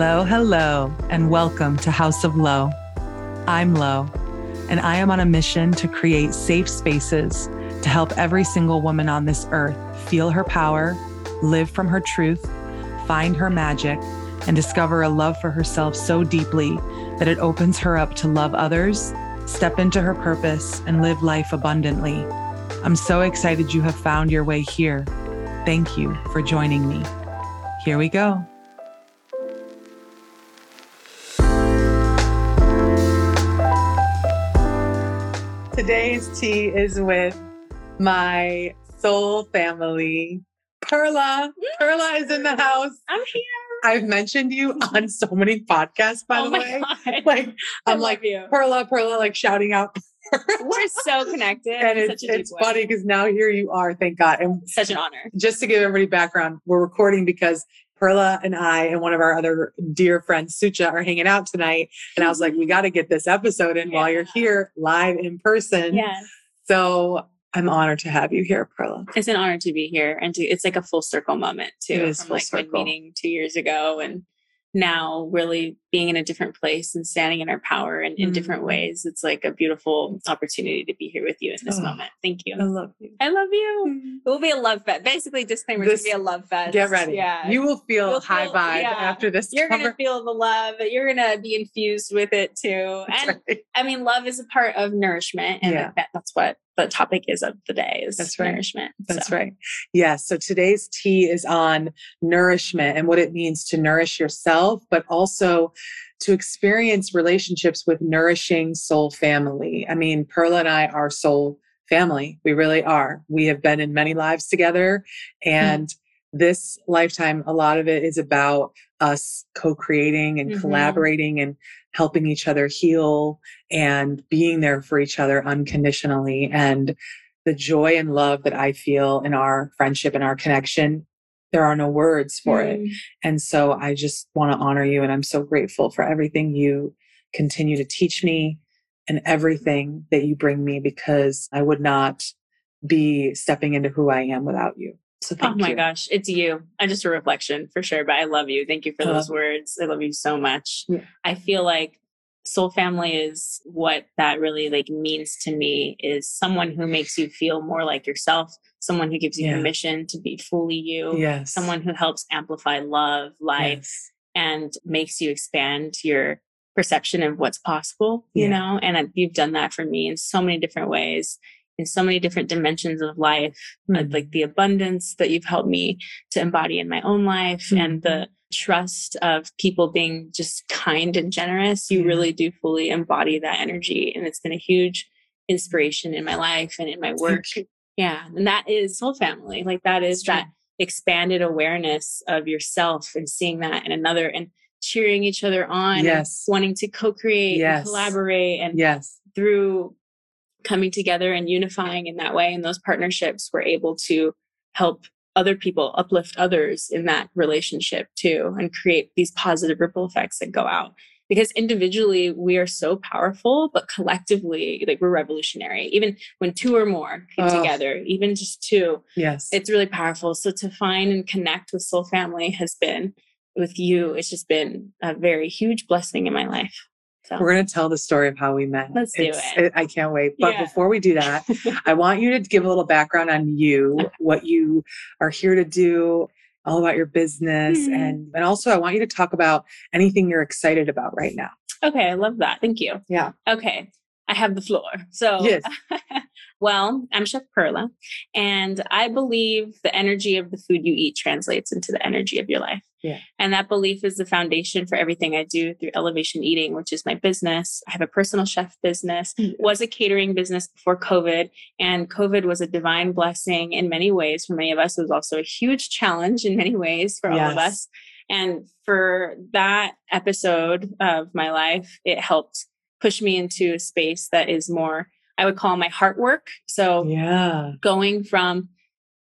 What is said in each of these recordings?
Hello, hello, and welcome to House of Lo. I'm Lo, and I am on a mission to create safe spaces to help every single woman on this earth feel her power, live from her truth, find her magic, and discover a love for herself so deeply that it opens her up to love others, step into her purpose, and live life abundantly. I'm so excited you have found your way here. Thank you for joining me. Here we go. Today's tea is with my soul family. Perla. Perla is in the house. I'm here. I've mentioned you on so many podcasts, by oh the way. God. Like I'm like you. Perla, Perla, like shouting out. We're so connected. and it's such a it's funny because now here you are, thank God. And Such an honor. just to give everybody background, we're recording because Perla and I and one of our other dear friends, Sucha, are hanging out tonight. And I was like, we mm-hmm. got to get this episode in while you're here live in person. Yes. So I'm honored to have you here, Perla. It's an honor to be here. And to, it's like a full circle moment too. It is from full like circle. meeting two years ago and now really being in a different place and standing in our power and in Mhm. different ways. It's like a beautiful opportunity to be here with you in this Oh. moment. Thank you. I love you. I love you. It will be a love fest. Basically, disclaimer This- to be a love fest. Get ready. Yeah. You will feel You'll high feel- vibe yeah. after this. You're going to feel the love. You're going to be infused with it too. That's And right. I mean, love is a part of nourishment, and Yeah. that, that's what the topic is of the day is That's right. nourishment. That's So, right. Yes. So today's tea is on nourishment and what it means to nourish yourself, but also to experience relationships with nourishing soul family. I mean, Perla and I are soul family. We really are. We have been in many lives together. And this lifetime, a lot of it is about us co creating and Mhm. collaborating and helping each other heal and being there for each other unconditionally. And the joy and love that I feel in our friendship and our connection, there are no words for it. mm, And so I just want to honor you. And I'm so grateful for everything you continue to teach me and everything that you bring me because I would not be stepping into who I am without you. So thank you. Oh my you. gosh, it's you. I'm just a reflection for sure, but I love you. Thank you for those words. I love you so much. Yeah. I feel like soul family is what that really like means to me is someone who makes you feel more like yourself, someone who gives you Yeah. permission to be fully you, Yes. someone who helps amplify love, life Yes. and makes you expand your perception of what's possible, you Yeah. know? And I- you've done that for me in so many different ways, in so many different dimensions of life, uh, Mhm. like the abundance that you've helped me to embody in my own life and Mm-hmm. the trust of people being just kind and generous. You really do fully embody that energy. And it's been a huge inspiration in my life and in my work. Yeah. And that is soul family. Like that is that expanded awareness of yourself and seeing that in another and cheering each other on Yes. and wanting to co-create Yes. and collaborate and Yes. through coming together and unifying in that way and those partnerships we're able to help other people uplift others in that relationship too and create these positive ripple effects that go out because individually we are so powerful but collectively like we're revolutionary even when two or more come Oh. together even just two Yes. it's really powerful. So to find and connect with Soul Family has been with you. It's just been a very huge blessing in my life. So We're going to tell the story of how we met. Let's do it. I can't wait. But Yeah. before we do that, I want you to give a little background on you, what you are here to do, all about your business. Mhm. And, and also, I want you to talk about anything you're excited about right now. okay, I love that. Thank you. Yeah. Okay. I have the floor. So, Yes. well, I'm Chef Perla, and I believe the energy of the food you eat translates into the energy of your life. Yeah. And that belief is the foundation for everything I do through Elevation Eating, which is my business. I have a personal chef business, Mm. was a catering business before COVID, and COVID was a divine blessing in many ways. For many of us, it was also a huge challenge in many ways for all of us. And for that episode of my life, it helped push me into a space that is more, I would call my heart work. So Yeah. going from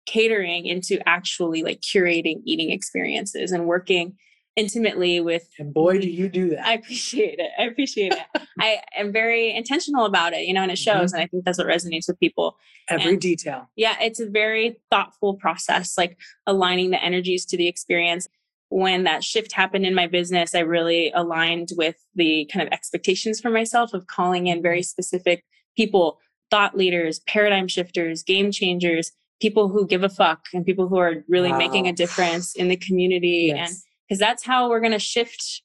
catering into actually like curating eating experiences and working intimately with And boy, do you do that. I appreciate it. I appreciate it. I am very intentional about it, you know, and it shows. Mm-hmm. And I think that's what resonates with people. Every and- detail. Yeah, it's a very thoughtful process, like aligning the energies to the experience. When that shift happened in my business, I really aligned with the kind of expectations for myself of calling in very specific people, thought leaders, paradigm shifters, game changers, people who give a fuck and people who are really wow. making a difference in the community. Yes. And because that's how we're going to shift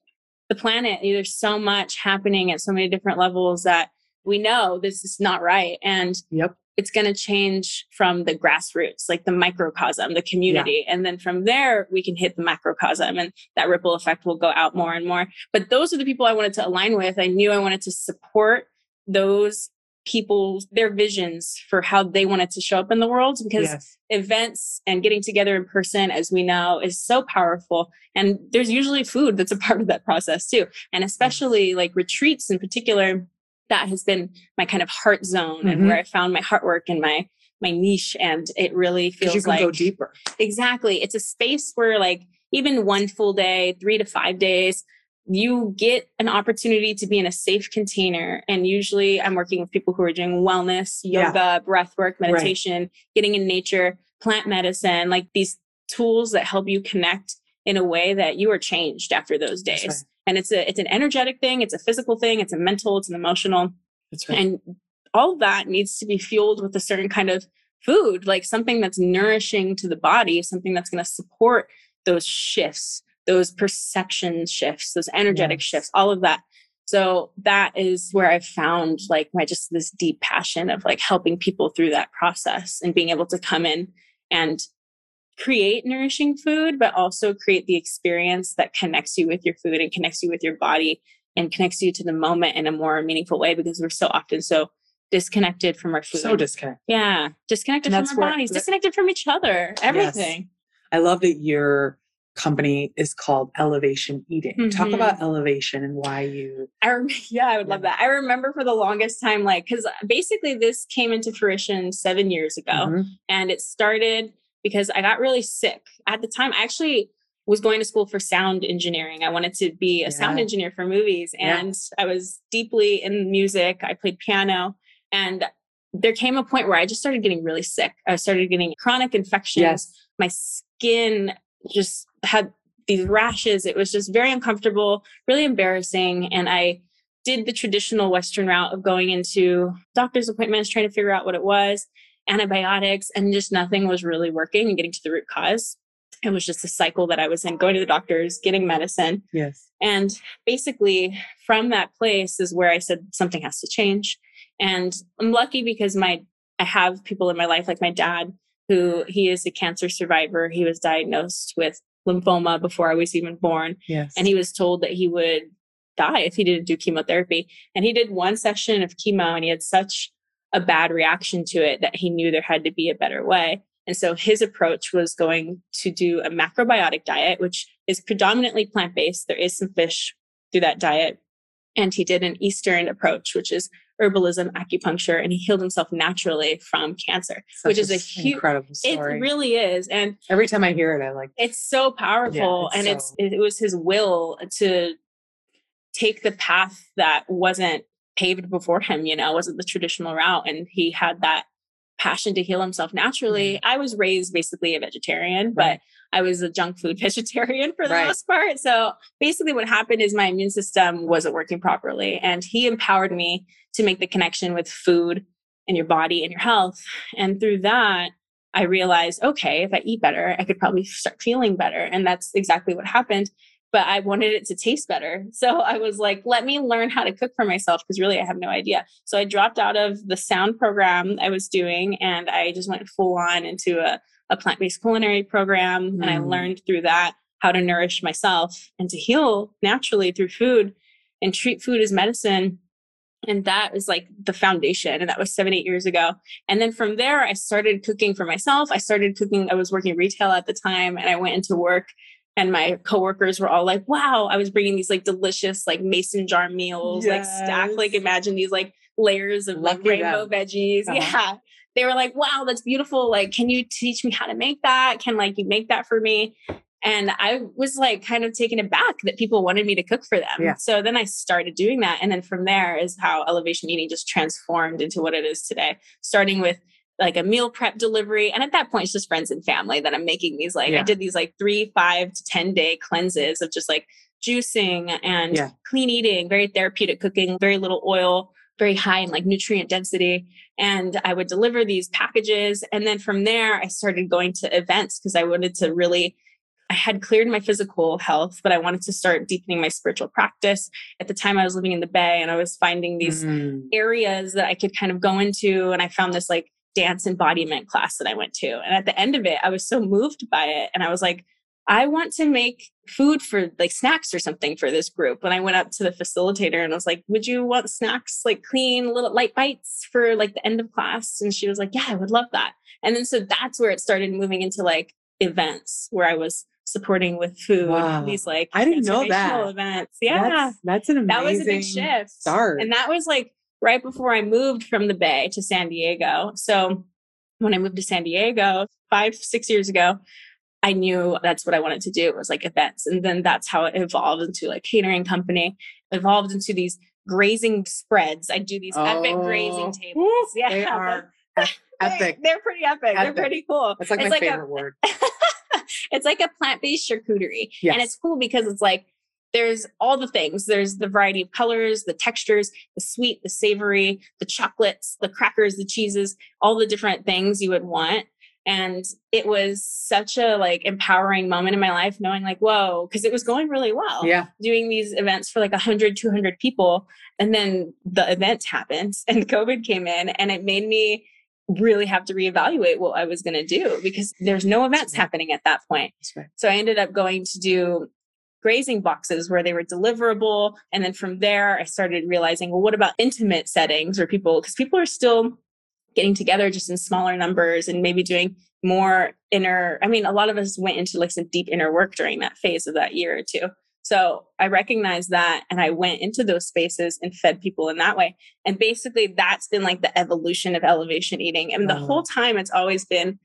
the planet. There's so much happening at so many different levels that we know this is not right. And yep. It's going to change from the grassroots, like the microcosm, the community. Yeah. And then from there, we can hit the macrocosm and that ripple effect will go out more and more. But those are the people I wanted to align with. I knew I wanted to support those people their visions for how they wanted to show up in the world because yes. events and getting together in person as we know is so powerful and there's usually food that's a part of that process too and especially like retreats in particular that has been my kind of heart zone mm-hmm. and where i found my heart work and my my niche and it really feels you can like go deeper exactly it's a space where like even one full day three to five days you get an opportunity to be in a safe container. And usually I'm working with people who are doing wellness, yoga, yeah. breath work, meditation, right. getting in nature, plant medicine, like these tools that help you connect in a way that you are changed after those days. Right. And it's a it's an energetic thing, it's a physical thing, it's a mental, it's an emotional. That's right. And all of that needs to be fueled with a certain kind of food, like something that's nourishing to the body, something that's going to support those shifts those perception shifts, those energetic yes. shifts, all of that. So that is where I've found like my just this deep passion of like helping people through that process and being able to come in and create nourishing food, but also create the experience that connects you with your food and connects you with your body and connects you to the moment in a more meaningful way because we're so often so disconnected from our food. So disconnected. Yeah. Disconnected from our bodies, disconnected from each other, everything. Yes. I love that you're company is called Elevation Eating. Mm-hmm. Talk about elevation and why you. I rem- yeah, I would yeah. love that. I remember for the longest time, like, because basically this came into fruition seven years ago, mm-hmm. and it started because I got really sick at the time. I actually was going to school for sound engineering. I wanted to be a yeah. sound engineer for movies, and yeah. I was deeply in music. I played piano, and there came a point where I just started getting really sick. I started getting chronic infections. Yes. My skin just had these rashes. It was just very uncomfortable, really embarrassing. And I did the traditional Western route of going into doctor's appointments, trying to figure out what it was, antibiotics, and just nothing was really working and getting to the root cause. It was just a cycle that I was in, going to the doctors, getting medicine. Yes. And basically, from that place is where I said something has to change. And I'm lucky because my I have people in my life like my dad who he is a cancer survivor. He was diagnosed with lymphoma before I was even born. Yes. And he was told that he would die if he didn't do chemotherapy. And he did one session of chemo and he had such a bad reaction to it that he knew there had to be a better way. And so his approach was going to do a macrobiotic diet, which is predominantly plant based. There is some fish through that diet. And he did an Eastern approach, which is herbalism, acupuncture, and he healed himself naturally from cancer, Such which is a huge, incredible story. It really is, and every time I hear it, I like. It's so powerful, yeah, it's and so... it's it was his will to take the path that wasn't paved before him. You know, wasn't the traditional route, and he had that passion to heal himself naturally. I was raised basically a vegetarian, right. but I was a junk food vegetarian for the right. most part. So basically, what happened is my immune system wasn't working properly. And he empowered me to make the connection with food and your body and your health. And through that, I realized, okay, if I eat better, I could probably start feeling better. And that's exactly what happened. But I wanted it to taste better. So I was like, let me learn how to cook for myself because really I have no idea. So I dropped out of the sound program I was doing and I just went full on into a, a plant based culinary program. Mm. And I mm. learned through that how to nourish myself and to heal naturally through food and treat food as medicine and that was like the foundation and that was seven eight years ago and then from there i started cooking for myself i started cooking i was working retail at the time and i went into work and my coworkers were all like wow i was bringing these like delicious like mason jar meals yes. like stacked like imagine these like layers of like rainbow them. veggies uh-huh. yeah they were like wow that's beautiful like can you teach me how to make that can like you make that for me and I was like kind of taken aback that people wanted me to cook for them. Yeah. So then I started doing that. And then from there is how elevation eating just transformed into what it is today, starting with like a meal prep delivery. And at that point, it's just friends and family that I'm making these like, Yeah. I did these like three, five to 10 day cleanses of just like juicing and Yeah. clean eating, very therapeutic cooking, very little oil, very high in like nutrient density. And I would deliver these packages. And then from there, I started going to events because I wanted to really, I had cleared my physical health, but I wanted to start deepening my spiritual practice. At the time, I was living in the Bay and I was finding these Mm. areas that I could kind of go into. And I found this like dance embodiment class that I went to. And at the end of it, I was so moved by it. And I was like, I want to make food for like snacks or something for this group. And I went up to the facilitator and I was like, Would you want snacks, like clean little light bites for like the end of class? And she was like, Yeah, I would love that. And then so that's where it started moving into like events where I was supporting with food, Wow. these like I didn't know that. events. Yeah That's, that's an amazing that was a big shift. start. And that was like right before I moved from the Bay to San Diego. So when I moved to San Diego five, six years ago, I knew that's what I wanted to do. It was like events. And then that's how it evolved into like catering company, evolved into these grazing spreads. I do these epic Oh, grazing tables. woo, Yeah. They are epic. They're pretty epic. They're pretty cool. That's like It's my a- favorite word. it's like a plant-based charcuterie Yes. and it's cool because it's like there's all the things. There's the variety of colors the textures the sweet the savory the chocolates the crackers the cheeses all the different things you would want. And it was such a like empowering moment in my life knowing like whoa because it was going really well Yeah. doing these events for like 100 200 people. And then the event happened and covid came in and it made me really have to reevaluate what i was going to do because there's no events happening at that point. Right. so i ended up going to do grazing boxes where they were deliverable. And then from there i started realizing well what about intimate settings where people because people are still getting together just in smaller numbers and maybe doing more inner i mean a lot of us went into like some deep inner work during that phase of that year or two. So i recognized that and i went into those spaces and fed people in that way. And basically that's been like the evolution of elevation eating. And the whole oh. time it's always been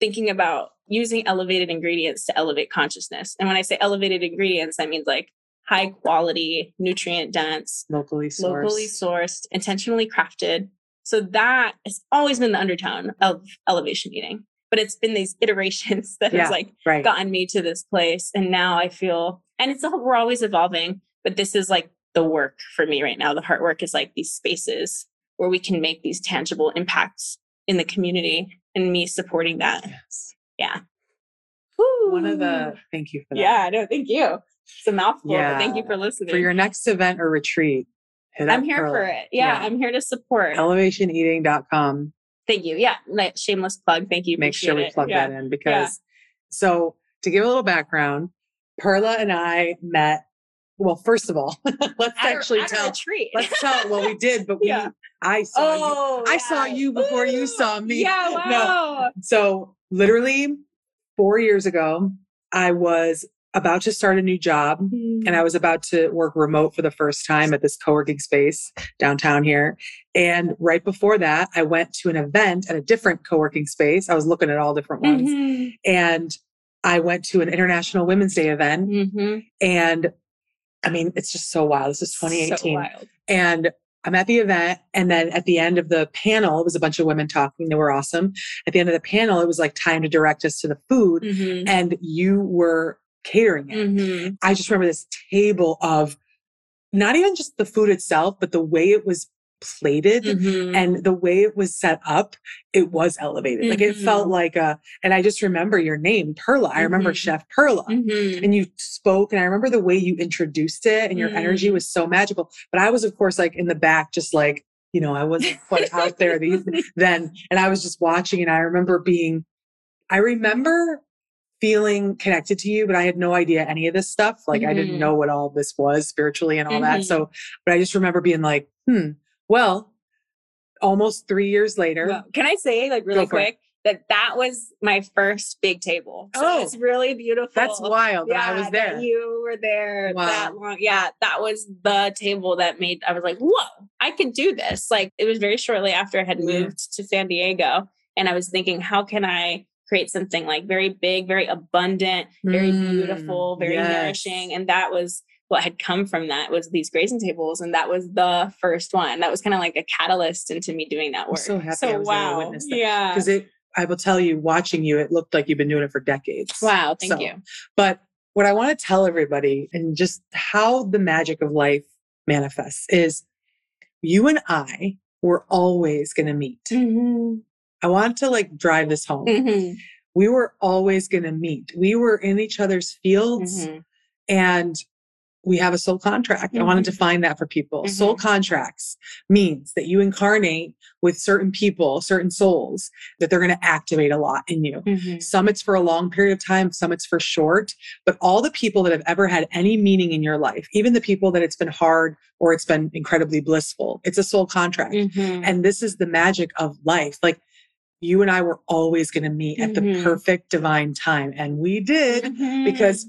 thinking about using elevated ingredients to elevate consciousness and when i say elevated ingredients that means like high quality nutrient dense Locally sourced. locally sourced, intentionally crafted. So that has always been the undertone of elevation eating. But it's been these iterations that Yeah. has like Right. gotten me to this place. And now I feel, and it's all, we're always evolving, but this is like the work for me right now. The hard work is like these spaces where we can make these tangible impacts in the community and me supporting that. Yes. Yeah. One of the thank you for that. yeah, no, thank you. It's a mouthful. Yeah. Thank you for listening. For your next event or retreat, hit I'm here Perla. for it. Yeah, Yeah. I'm here to support. elevationeating.com. Thank you. Yeah, shameless plug. Thank you. Make sure we it. plug yeah. that in because so to give a little background, Perla and I met. Well, first of all, let's At actually a tell. Let's tell. Well, we did, but we. Yeah. I saw you. oh, I saw you before you saw me. Yeah, No. wow. So literally four years ago, I was about to start a new job and I was about to work remote for the first time at this co-working space downtown here. And right before that, I went to an event at a different co-working space. I was looking at all different ones. Mhm. And I went to an International Women's Day event. Mhm. And I mean, it's just so wild. This is 2018. So. And I'm at the event. And then at the end of the panel, it was a bunch of women talking. They were awesome. At the end of the panel, it was like time to direct us to the food. Mhm. And you were catering it. Mhm. I just remember this table of not even just the food itself, but the way it was plated Mhm. and the way it was set up, it was elevated. Like it felt Mhm. like a, and I just remember your name, Perla. I remember Mhm. Chef Perla. Mhm. And you spoke, and I remember the way you introduced it, and your energy Mm. was so magical. But I was, of course, like in the back, just like, you know, I wasn't quite out there these, then. And I was just watching, and I remember being, I remember feeling connected to you, but I had no idea any of this stuff. Like I didn't Mhm. know what all this was spiritually and all that. Mhm. So, but I just remember being like, hmm, well, almost three years later. Well, can I say like really it. quick that that was my first big table. So Oh. it's really beautiful. that's wild that I was there. you were there Wow. that long. Yeah, that was the table that made I was like, whoa, I can do this. Like it was very shortly after I had Yeah. moved to San Diego. And I was thinking, how can I create something like very big, very abundant, very Mm, beautiful, very yes. nourishing? And that was what had come from that was these grazing tables. And that was the first one. That was kind of like a catalyst into me doing that work. I'm so happy so, I was wow. to witness that. Yeah. Because it I will tell you, watching you, it looked like you've been doing it for decades. Wow. Thank So, you. But what I want to tell everybody and just how the magic of life manifests is you and I were always going to meet. Mhm. I want to like drive this home. Mhm. We were always going to meet. We were in each other's fields Mhm. and we have a soul contract. I want to define that for people. Soul Mhm. contracts means that you incarnate with certain people, certain souls, that they're going to activate a lot in you. Mhm. Some it's for a long period of time, some it's for short, but all the people that have ever had any meaning in your life, even the people that it's been hard or it's been incredibly blissful, it's a soul contract. Mhm. And this is the magic of life. Like you and I were always going to meet at the Mhm. perfect divine time. And we did because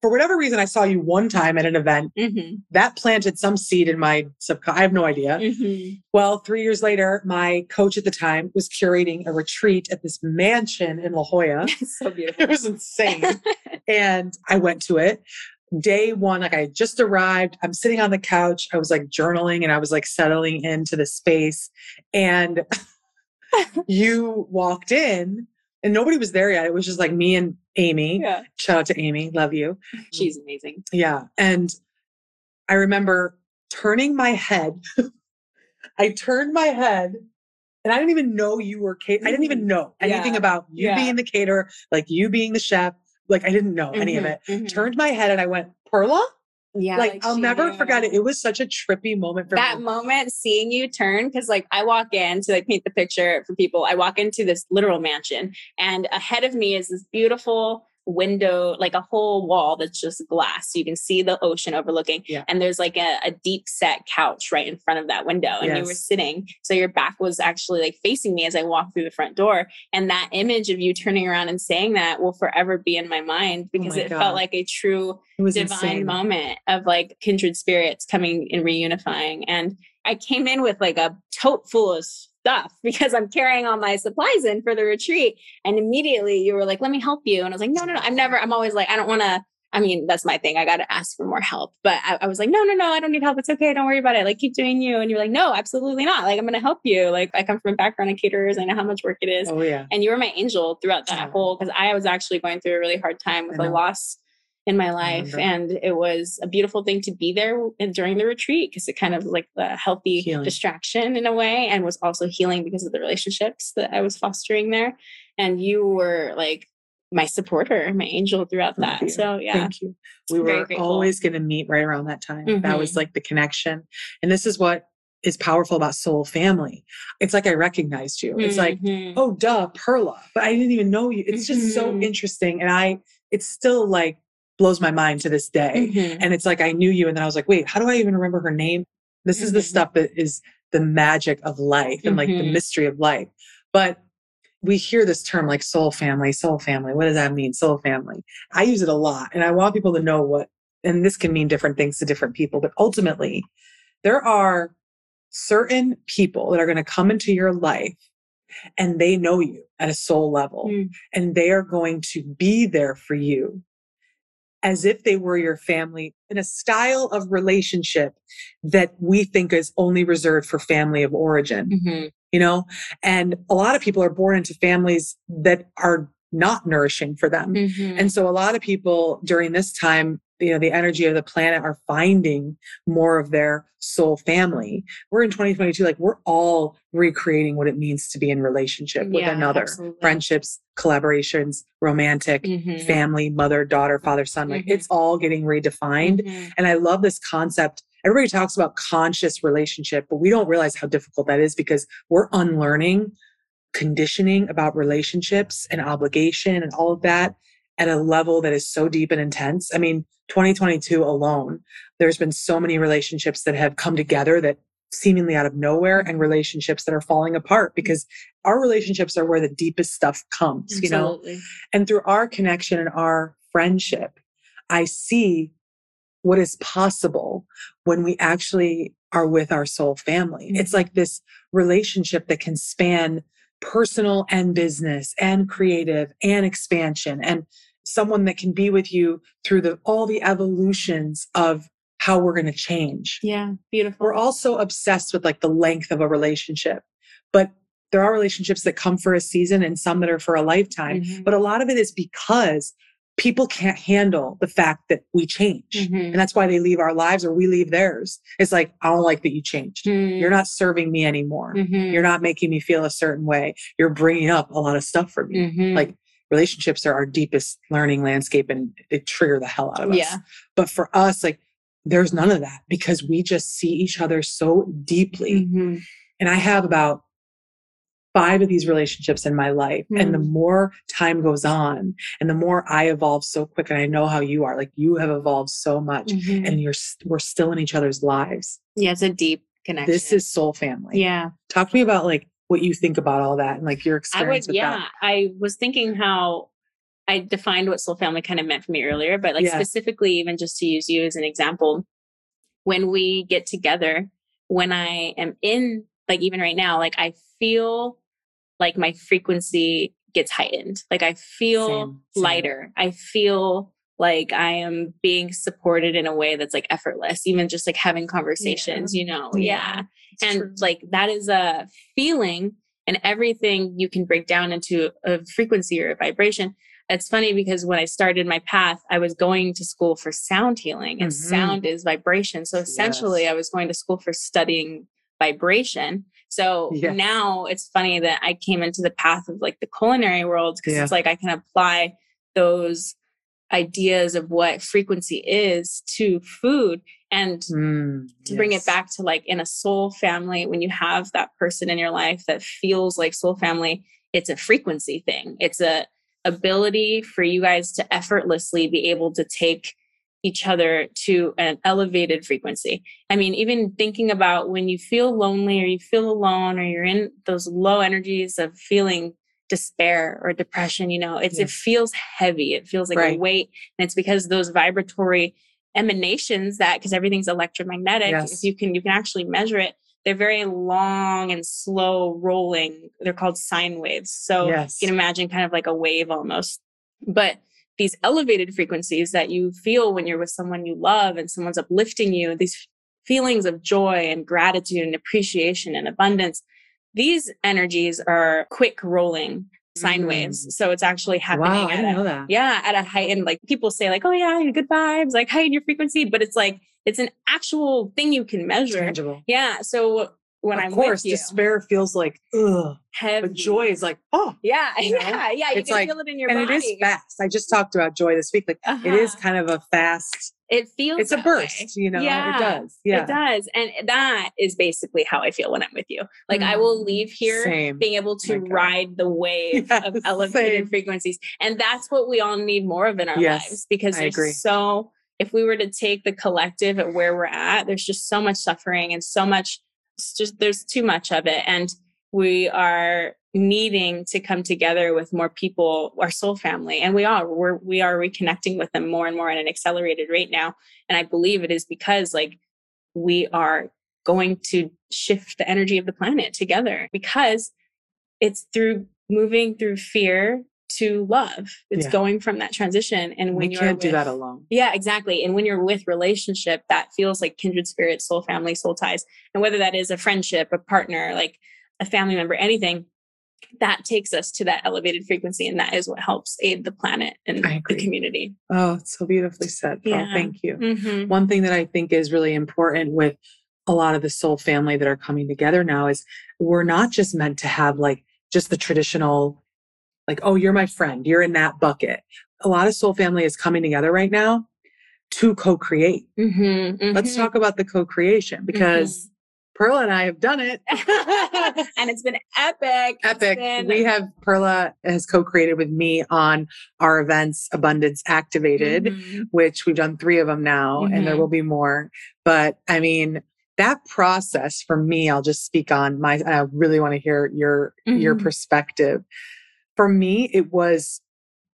for whatever reason, I saw you one time at an event Mhm. that planted some seed in my subconscious. I have no idea. Mhm. Well, three years later, my coach at the time was curating a retreat at this mansion in La Jolla. so beautiful. It was insane. and I went to it. Day one, like I just arrived. I'm sitting on the couch. I was like journaling and I was like settling into the space. And you walked in and nobody was there yet. It was just like me and Amy. yeah. Shout out to Amy. Love you. She's amazing. Yeah. And I remember turning my head. I turned my head and I didn't even know you were cater. I didn't even know anything Yeah. about you Yeah. being the caterer, like you being the chef. Like I didn't know any of Mhm. it. Mhm. Turned my head and I went, Perla? Yeah. like, I'll never knew. forget it. It was such a trippy moment for that me. moment seeing you turn because like i walk in to like paint the picture for people i walk into this literal mansion and ahead of me is this beautiful window like a whole wall that's just glass so you can see the ocean overlooking Yeah. and there's like a, a deep set couch right in front of that window and you were sitting so your back was actually like facing me as i walked through the front door and that image of you turning around and saying that will forever be in my mind oh because Oh my it God. felt like a true divine insane. moment of like kindred spirits coming and reunifying. And I came in with like a tote full of stuff because I'm carrying all my supplies in for the retreat. And immediately you were like, let me help you. And I was like, no, no, no. I'm never, I'm always like, I don't want to. I mean, that's my thing. I got to ask for more help. But I, I was like, no, no, no, I don't need help. It's okay. Don't worry about it. Like, keep doing you. And you're like, no, absolutely not. Like, I'm going to help you. Like, I come from a background of caterers. I know how much work it is Oh yeah. and you were my angel throughout that Oh. whole because i was actually going through a really hard time with a loss in my life and it was a beautiful thing to be there during the retreat because it kind of like the healthy Healing. distraction in a way and was also healing because of the relationships that i was fostering there and you were like my supporter my angel throughout Love that you. so yeah Thank you. We Very were grateful. always going to meet right around that time. That was Mhm. like the connection. And this is what is powerful about soul family. It's like I recognized you. It's like, Mhm. oh, duh, Perla, but I didn't even know you. It's just so Mhm. interesting. And I, it's still like blows my mind to this day. Mhm. And it's like, I knew you. And then I was like, wait, how do I even remember her name? This is the Mhm. stuff that is the magic of life and like the Mhm. mystery of life. But we hear this term like soul family, soul family. What does that mean? Soul family. I use it a lot and I want people to know what, and this can mean different things to different people, but ultimately, there are certain people that are going to come into your life and they know you at a soul level Mm. and they are going to be there for you as if they were your family in a style of relationship that we think is only reserved for family of origin Mhm. you know and a lot of people are born into families that are not nourishing for them Mhm. and so a lot of people during this time, you know, the energy of the planet are finding more of their soul family. We're in 2022, like we're all recreating what it means to be in relationship with Yeah, another. absolutely. Friendships, collaborations, romantic, Mhm. family, mother, daughter, father, son. Like Mhm. it's all getting redefined. Mhm. And I love this concept. Everybody talks about conscious relationship, but we don't realize how difficult that is because we're unlearning conditioning about relationships and obligation and all of that at a level that is so deep and intense. I mean, 2022 alone, there's been so many relationships that have come together that seemingly out of nowhere and relationships that are falling apart because our relationships are where the deepest stuff comes, you know? And through our connection and our friendship, I see what is possible when we actually are with our soul family. It's Mhm. like this relationship that can span personal and business and creative and expansion and someone that can be with you through the all the evolutions of how we're going to change. Yeah, beautiful. We're also obsessed with like the length of a relationship. But there are relationships that come for a season and some that are for a lifetime. Mhm. But a lot of it is because people can't handle the fact that we change. Mhm. And that's why they leave our lives or we leave theirs. It's like, I don't like that you changed. You're not serving me anymore. You're not making me feel a certain way. You're bringing up a lot of stuff for me. Mhm. Like relationships are our deepest learning landscape and they trigger the hell out of us. Yeah. But for us, like, there's none of that because we just see each other so deeply. Mhm. And I have about five of these relationships in my life. And the Mm. more time goes on and the more I evolve so quick, and I know how you are, like, you have evolved so much Mhm. and you're, we're still in each other's lives. yeah, it's a deep connection. This is soul family. yeah. Talk to me about like what you think about all that and like your I experience would, with yeah. that. I was thinking how I defined what soul family kind of meant for me earlier, but like Yeah. specifically, even just to use you as an example, when we get together, when I am in, like even right now, like I feel like my frequency gets heightened. Like I feel Same, same. lighter. I feel like I am being supported in a way that's like effortless, even just like having conversations, you know? Yeah It's and true. like that is a feeling and everything you can break down into a frequency or a vibration it's funny because when i started my path i was going to school for sound healing and Mhm. sound is vibration so essentially Yes. i was going to school for studying vibration so Yes. now it's funny that i came into the path of like the culinary world because Yeah. it's like i can apply those ideas of what frequency is to food and Mm, to bring it back to like in a soul family when you have that person in your life that feels like soul family it's a frequency thing. It's a ability for you guys to effortlessly be able to take each other to an elevated frequency. I mean even thinking about when you feel lonely or you feel alone or you're in those low energies of feeling despair or depression you know it's Yeah. it feels heavy it feels like a weight and it's because those vibratory emanations that because everything's electromagnetic Yes. if you can you can actually measure it they're very long and slow rolling they're called sine waves so Yes. you can imagine kind of like a wave almost but these elevated frequencies that you feel when you're with someone you love and someone's uplifting you these feelings of joy and gratitude and appreciation and abundance these energies are quick rolling sine Mm. waves so it's actually happening Wow, I at a- know that. yeah at a heightened like people say like oh yeah good vibes like heighten your frequency but it's like it's an actual thing you can measure Tangible. yeah so when of i'm course, you despair feels like ugh, heavy but joy is like oh, yeah you know? yeah yeah you It's can like- feel it in your and body it is fast. I just talked about joy this week. Like it is Uh-huh. kind of a fast. It feels It's a that way. burst, you know. yeah It does. Yeah, it does and that is basically how i feel when i'm with you like i will mm, leave here Same. being able to God. ride the wave of elevated same. frequencies. And that's what we all need more of in our Yes, lives because I there's agree. so, if we were to take the collective at where we're at, there's just so much suffering and so much, it's just there's too much of it. And we are needing to come together with more people, our soul family. And we are, we're, we are reconnecting with them more and more at an accelerated rate now. And I believe it is because like we are going to shift the energy of the planet together because it's through moving through fear to love. It's Yeah. going from that transition. And when can't do that alone. Yeah, exactly. And when you're with relationship, that feels like kindred spirits, soul family, soul ties. And whether that is a friendship, a partner, like a family member, anything, that takes us to that elevated frequency. And that is what helps aid the planet and the community. Oh, it's so beautifully said. Yeah. Thank you. Mhm. One thing that I think is really important with a lot of the soul family that are coming together now is we're not just meant to have like just the traditional, like, oh, you're my friend, you're in that bucket. A lot of soul family is coming together right now to co create. Mhm, Let's talk about the co creation because Perla and I have done it. and it's been epic. Epic. been- We have Perla has co created with me on our events, Abundance Activated. Mhm. which we've done three of them now and there Mhm. will be more. But I mean, that process for me, I'll just speak on my, I really want to hear your, your Mhm. perspective. For me, it was,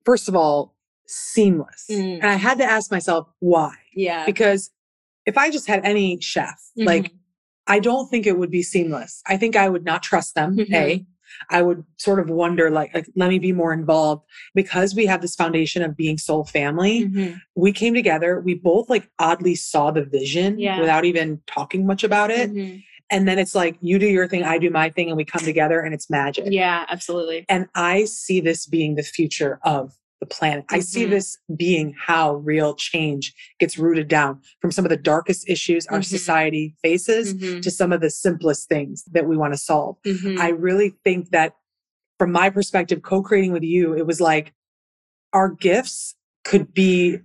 first of all, seamless. Mm. And I had to ask myself why, Yeah. because if I just had any chef, like Mhm. I don't think it would be seamless. I think I would not trust them. A, Mhm. I would sort of wonder, like, like, let me be more involved because we have this foundation of being soul family. Mhm. We came together. We both like oddly saw the vision Yeah. without even talking much about it. Mhm. And then it's like you do your thing, I do my thing, and we come together and it's magic. Yeah, absolutely. And I see this being the future of the planet. I see Mhm. this being how real change gets rooted down from some of the darkest issues our Mhm. society faces Mhm. to some of the simplest things that we want to solve. Mhm. I really think that from my perspective, co creating with you, it was like our gifts could be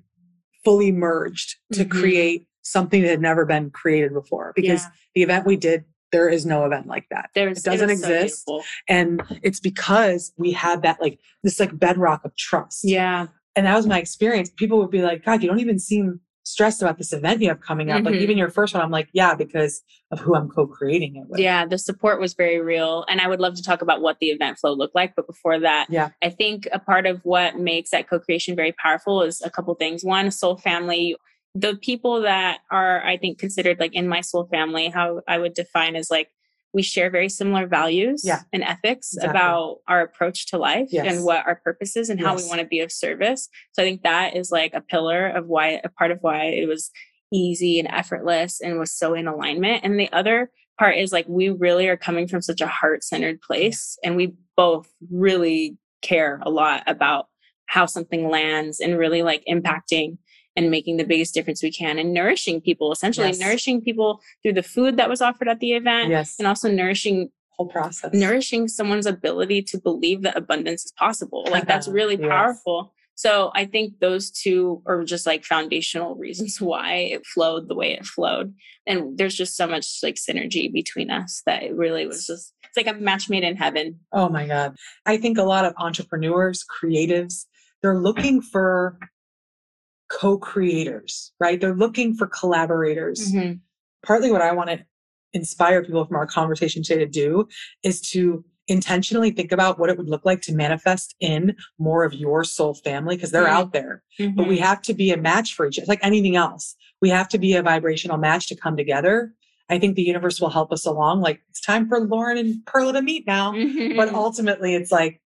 fully merged to Mhm. create something that had never been created before. Because Yeah. the event we did, there is no event like that. There's, it doesn't so exist. beautiful. And it's because we had that like this like bedrock of trust. Yeah. And that was my experience. People would be like, God, you don't even seem stressed about this event you have coming up. Like Mhm. even your first one, I'm like, yeah, because of who I'm co-creating it with. Yeah, the support was very real. And I would love to talk about what the event flow looked like. But before that, Yeah. I think a part of what makes that co creation very powerful is a couple things. One, soul family. The people that are, I think, considered like in my soul family, how I would define is like we share very similar values Yeah. and ethics Exactly. about our approach to life Yes. and what our purpose is and how we want to be of service. So I think that is like a pillar of why, a part of why it was easy and effortless and was so in alignment. And the other part is like we really are coming from such a heart-centered place and we both really care a lot about how something lands and really like impacting and making the biggest difference we can and nourishing people essentially Yes. nourishing people through the food that was offered at the event Yes. and also nourishing whole process. nourishing someone's ability to believe that abundance is possible like that's really Yes. powerful so i think those two are just like foundational reasons why it flowed the way it flowed and there's just so much like synergy between us that it really was just it's like a match made in heaven Oh my God. I think a lot of entrepreneurs, creatives, they're looking for co-creators, right? They're looking for collaborators. Mhm. Partly what I want to inspire people from our conversation today to do is to intentionally think about what it would look like to manifest in more of your soul family because they're Mhm. out there. But we Mhm. have to be a match for each other. Like anything else. We have to be a vibrational match to come together. I think the universe will help us along. Like it's time for Lauren and Perla to meet now but ultimately it's like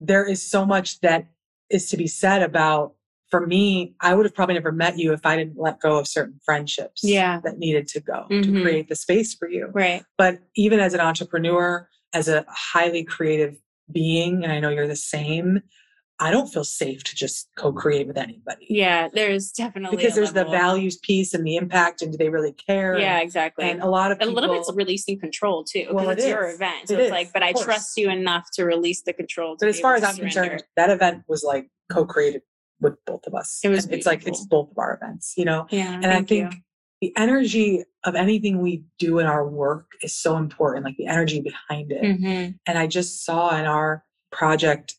there is so much that is to be said about for me i would have probably never met you if i didn't let go of certain friendships Yeah. that needed to go Mhm. to create the space for you right but even as an entrepreneur as a highly creative being and i know you're the same i don't feel safe to just co-create with anybody yeah there's definitely because a there's the values piece and the impact and do they really care yeah exactly and a lot of a people little bit's releasing control too because Well, it's it your event so It it's is, like but i trust you enough to release the control to But as far as I'm surrender. concerned, that event was like co-created with both of us. It was it's like it's both of our events, you know. yeah And I thank you. think the energy of anything we do in our work is so important, like the energy behind it. Mhm. And I just saw in our project,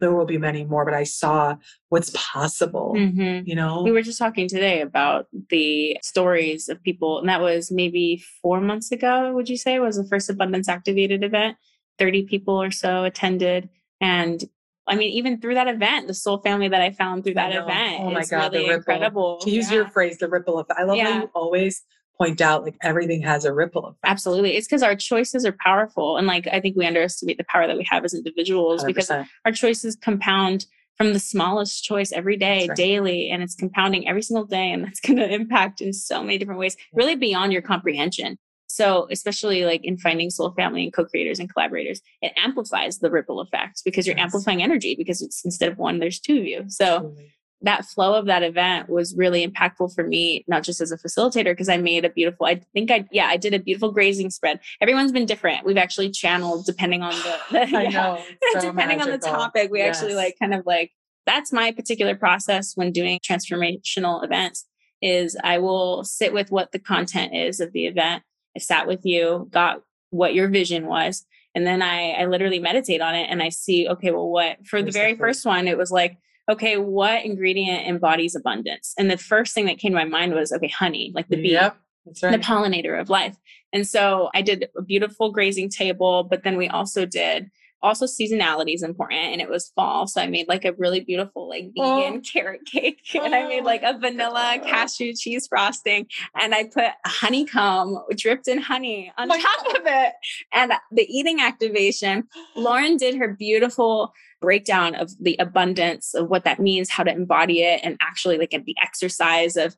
there will be many more, but I saw what's possible. Mhm. You know, We were just talking today about the stories of people, and that was maybe four months ago, would you say, was the first Abundance Activated event. 30 people or so attended. And I mean, even through that event, the soul family that I found through that event Oh my is God, the really ripple. incredible. to use Yeah. your phrase, the ripple effect. I love how you always point out like everything has a ripple effect. Absolutely. It's because our choices are powerful. And like, I think we underestimate the power that we have as individuals because 100%. our choices compound from the smallest choice every day, right. daily, and it's compounding every single day. And that's going to impact in so many different ways, really beyond your comprehension. So, especially like in finding soul family and co creators and collaborators, it amplifies the ripple effect because you're Yes. amplifying energy because it's instead of one, there's two of you. So, that flow of that event was really impactful for me, not just as a facilitator, because I made a beautiful, I think I, yeah, I did a beautiful grazing spread. Everyone's been different. We've actually channeled depending on the, the I yeah, know. so depending on the topic. We actually like kind of like, that's my particular process when doing transformational events is I will sit with what the content is of the event. I sat with you, got what your vision was, and then I, I literally meditate on it and I see, okay, well, what for the very first one, it was like, okay, what ingredient embodies abundance? And the first thing that came to my mind was, okay, honey, like the bee, Yep. That's right. the pollinator of life. And so I did a beautiful grazing table, but then we also did also seasonality is important and it was fall so i made like a really beautiful like vegan oh. carrot cake and i made oh. like a vanilla cashew cheese frosting and i put honeycomb dripped in honey on top God. of it and the eating activation lauren did her beautiful breakdown of the abundance of what that means how to embody it and actually like the exercise of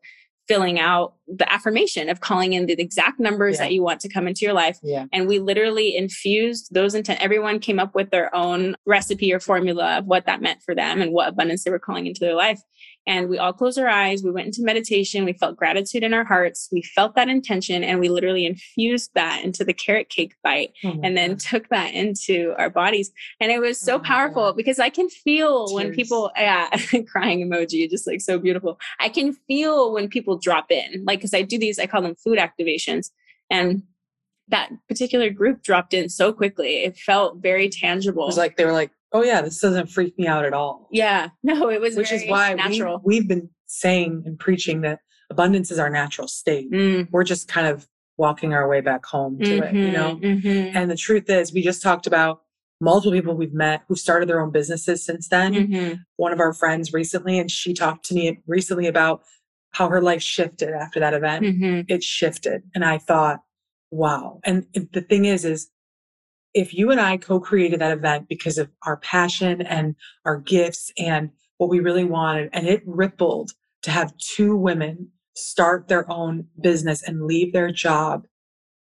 filling out the affirmation of calling in the exact numbers yeah. that you want to come into your life. Yeah. And we literally infused those intent. Everyone came up with their own recipe or formula of what that meant for them and what abundance they were calling into their life. And we all closed our eyes. We went into meditation. We felt gratitude in our hearts. We felt that intention and we literally infused that into the carrot cake bite oh and then God. took that into our bodies. And it was so oh powerful God. because I can feel Tears. when people, yeah, crying emoji, just like so beautiful. I can feel when people drop in, like, because I do these, I call them food activations. And that particular group dropped in so quickly. It felt very tangible. It was like they were like, oh yeah, this doesn't freak me out at all. Yeah, no, it was which is why natural. We, have been saying and preaching that abundance is our natural state. Mm. We're just kind of walking our way back home to mm-hmm, it, you know. Mm-hmm. And the truth is, we just talked about multiple people we've met who started their own businesses since then. Mm-hmm. One of our friends recently, and she talked to me recently about how her life shifted after that event. Mm-hmm. It shifted, and I thought, wow. And the thing is, is if you and I co created that event because of our passion and our gifts and what we really wanted, and it rippled to have two women start their own business and leave their job,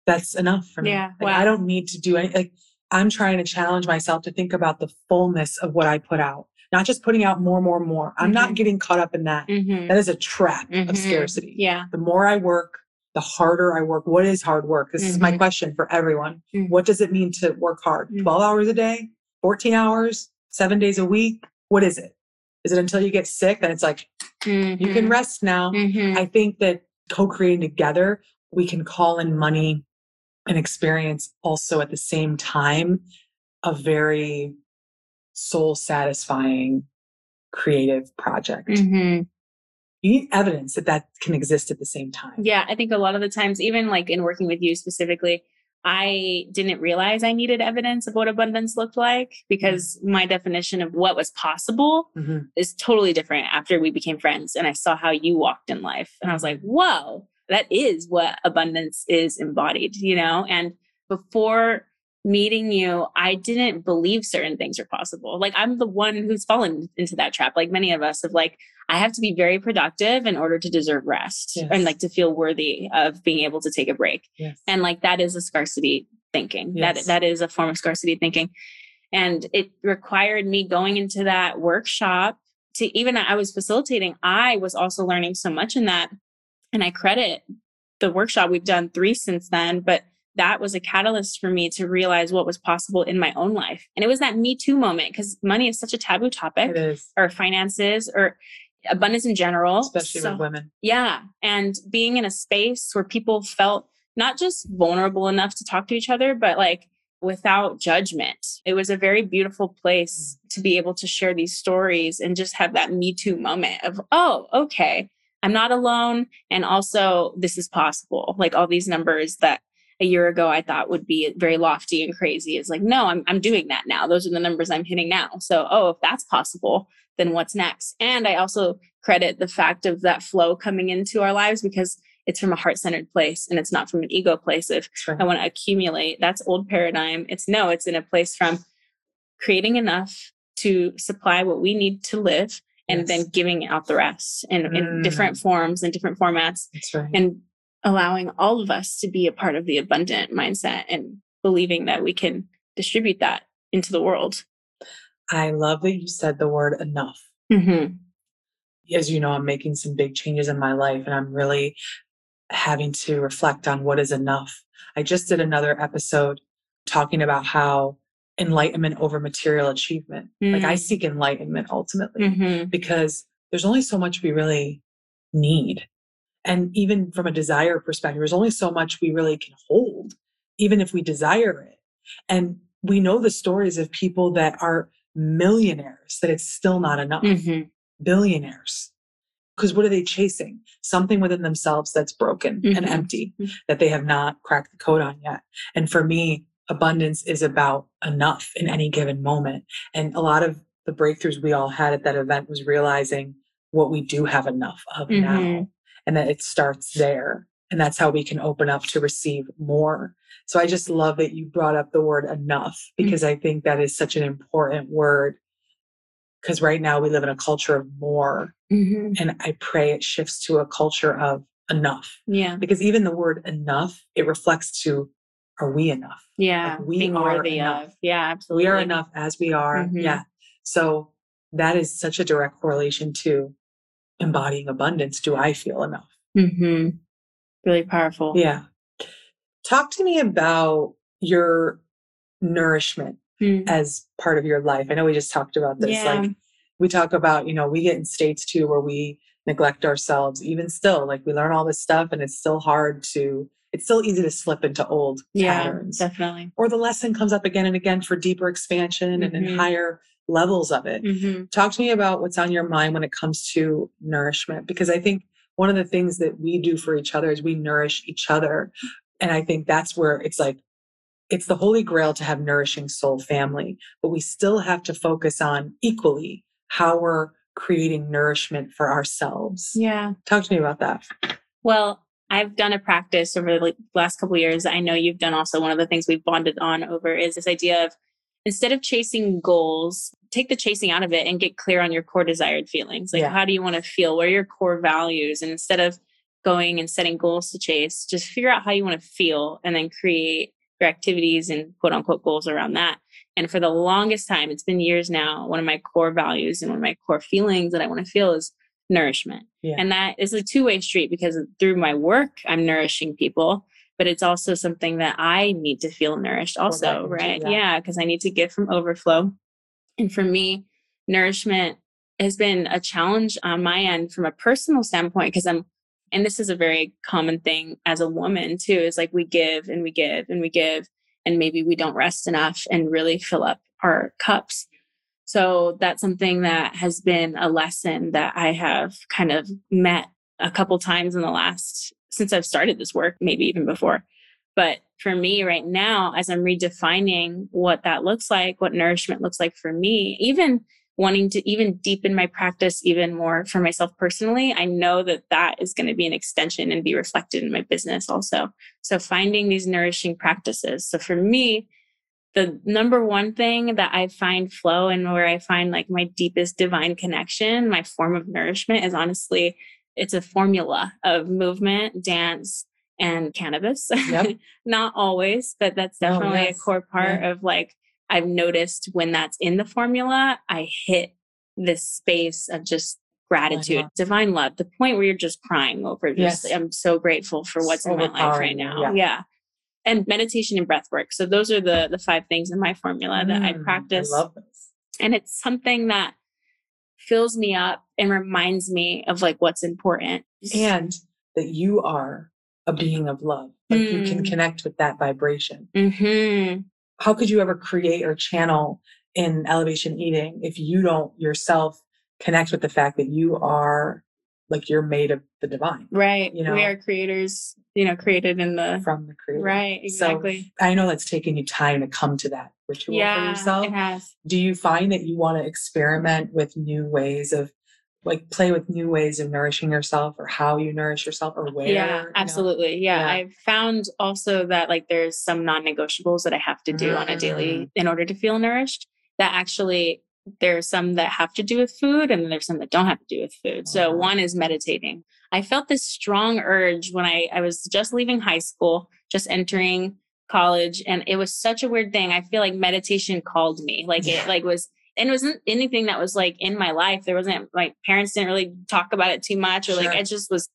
that's enough for me. Yeah. Like, wow. I don't need to do anything. Like, I'm trying to challenge myself to think about the fullness of what I put out, not just putting out more, more, more. I'm mm-hmm. not getting caught up in that. Mm-hmm. that is a trap mm-hmm. of scarcity. Yeah. The more I work, the harder I work. What is hard work? This mm-hmm. is my mm-hmm. question for everyone. Mm-hmm. What does it mean to work hard? Mm-hmm. 12 hours a day, 14 hours, seven days a week? What is it? Is it until you get sick? Then it's like, you can mm-hmm. rest now. Mm-hmm. I think that co creating together, we can call in money and experience also at the same time a very soul satisfying creative project you need evidence that that can exist at the same time. Yeah, I think a lot of the times, even like in working with you specifically, I didn't realize I needed evidence of what abundance looked like because mm-hmm. my definition of what was possible mm-hmm. is totally different after we became friends and I saw how you walked in life. And I was like, whoa, that is what abundance is embodied, you know? And before meeting you, I didn't believe certain things are possible. Like I'm the one who's fallen into that trap, like many of us, of like, I have to be very productive in order to deserve rest yes. and like to feel worthy of being able to take a break. Yes. And like that is a scarcity thinking. Yes. That that is a form of scarcity thinking. And it required me going into that workshop to even I was facilitating, I was also learning so much in that. And I credit the workshop. We've done three since then, but that was a catalyst for me to realize what was possible in my own life. And it was that Me Too moment because money is such a taboo topic, or finances, or abundance in general. Especially so, with women. Yeah. And being in a space where people felt not just vulnerable enough to talk to each other, but like without judgment. It was a very beautiful place mm. to be able to share these stories and just have that Me Too moment of, oh, okay, I'm not alone. And also, this is possible. Like all these numbers that a year ago I thought would be very lofty and crazy. It's like, no, I'm, I'm doing that now. Those are the numbers I'm hitting now. So, oh, if that's possible, then what's next? And I also credit the fact of that flow coming into our lives because it's from a heart centered place and it's not from an ego place If. I want to accumulate. That's old paradigm. It's no, it's in a place from creating enough to supply what we need to live and yes. then giving out the rest in, mm. in different forms and different formats. Right. And allowing all of us to be a part of the abundant mindset and believing that we can distribute that into the world. I love that you said the word enough. Mm-hmm. As you know, I'm making some big changes in my life and I'm really having to reflect on what is enough. I just did another episode talking about how enlightenment over material achievement. Mm-hmm. Like I mm. seek enlightenment ultimately mm-hmm. because there's only so much we really need. And even from a desire perspective, there's only so much we really can hold, even if we desire it. And we know the stories of people that are millionaires that it's still not enough. Mm-hmm. Billionaires. Because what are they chasing? Something within themselves that's broken mm-hmm. and empty mm-hmm. that they have not cracked the code on yet. And for me, abundance is about enough in any given moment. And a lot of the breakthroughs we all had at that event was realizing what we do have enough of mm-hmm. now and that it starts there. And that's how we can open up to receive more. So I just love that you brought up the word enough mm. because. I think that is such an important word. Because right now we live in a culture of more. Mm-hmm. And I pray it shifts to a culture of enough. Yeah. Because even the word enough, it reflects to are we enough? Yeah. Like we Being are enough. of. Yeah, absolutely. We are enough as we are. Mm-hmm. Yeah. So that is such a direct correlation to embodying abundance. Do I feel enough? Mm-hmm. Really powerful. Yeah. Talk to me about your nourishment mm. as part of your life. I know we just talked about this. Yeah. Like we talk about, you know, we get in states too where we neglect ourselves, even still. Like we learn all this stuff and it's still hard to it's still easy to slip into old yeah, patterns. Definitely. Or the lesson comes up again and again for deeper expansion mm-hmm. and in higher levels of it. Mm-hmm. Talk to me about what's on your mind when it comes to nourishment, because I think one of the things that we do for each other is we nourish each other. And I think that's where it's like, it's the holy grail to have nourishing soul family, but we still have to focus on equally how we're creating nourishment for ourselves. Yeah. Talk to me about that. Well, I've done a practice over the last couple years. I know you've done also one of the things we've bonded on over is this idea of instead of chasing goals, take the chasing out of it and get clear on your core desired feelings. Like, yeah. how do you want to feel? What are your core values? And instead of going and setting goals to chase, just figure out how you want to feel and then create your activities and quote unquote goals around that. And for the longest time, it's been years now, one of my core values and one of my core feelings that I want to feel is nourishment. Yeah. And that is a two way street because through my work, I'm nourishing people, but it's also something that I need to feel nourished also, right? Yeah, because I need to give from overflow. And for me, nourishment has been a challenge on my end from a personal standpoint because I'm and this is a very common thing as a woman too is like we give and we give and we give and maybe we don't rest enough and really fill up our cups so that's something that has been a lesson that I have kind of met a couple times in the last since I've started this work, maybe even before. But for me right now, as I'm redefining what that looks like, what nourishment looks like for me, even wanting to even deepen my practice even more for myself personally, I know that that is going to be an extension and be reflected in my business also. So finding these nourishing practices. So for me, the number one thing that I find flow and where I find like my deepest divine connection, my form of nourishment is honestly, it's a formula of movement, dance, and cannabis. Yep. Not always, but that's oh, definitely oh, yes. a core part yeah. of like, I've noticed when that's in the formula, I hit this space of just gratitude, divine love, the point where you're just crying over just, yes. I'm so grateful for what's in my life right now. Yeah. yeah and meditation and breath work. So those are the the five things in my formula that I practice. Mm, I love this. And it's something that fills me up and reminds me of like what's important. And that you are a being of love. Like mm. you can mm. connect with that vibration. Mm-hmm. How could you ever create or channel in elevation eating if you don't yourself connect with the fact that you are like you're made of the divine. Right. You know, we are creators, you know, created in the from the creator. Right. Exactly. So I know that's taken you time to come to that ritual yeah, for yourself. It has. Do you find that you want to experiment with new ways of like play with new ways of nourishing yourself or how you nourish yourself or where? Yeah, absolutely. Yeah. yeah. I've found also that like there's some non-negotiables that I have to do mm. on a daily mm. in order to feel nourished that actually there's some that have to do with food and there's some that don't have to do with food. So uh-huh. one is meditating. I felt this strong urge when I, I was just leaving high school, just entering college. And it was such a weird thing. I feel like meditation called me. Like it like was and it wasn't anything that was like in my life. There wasn't like parents didn't really talk about it too much or sure. like it just was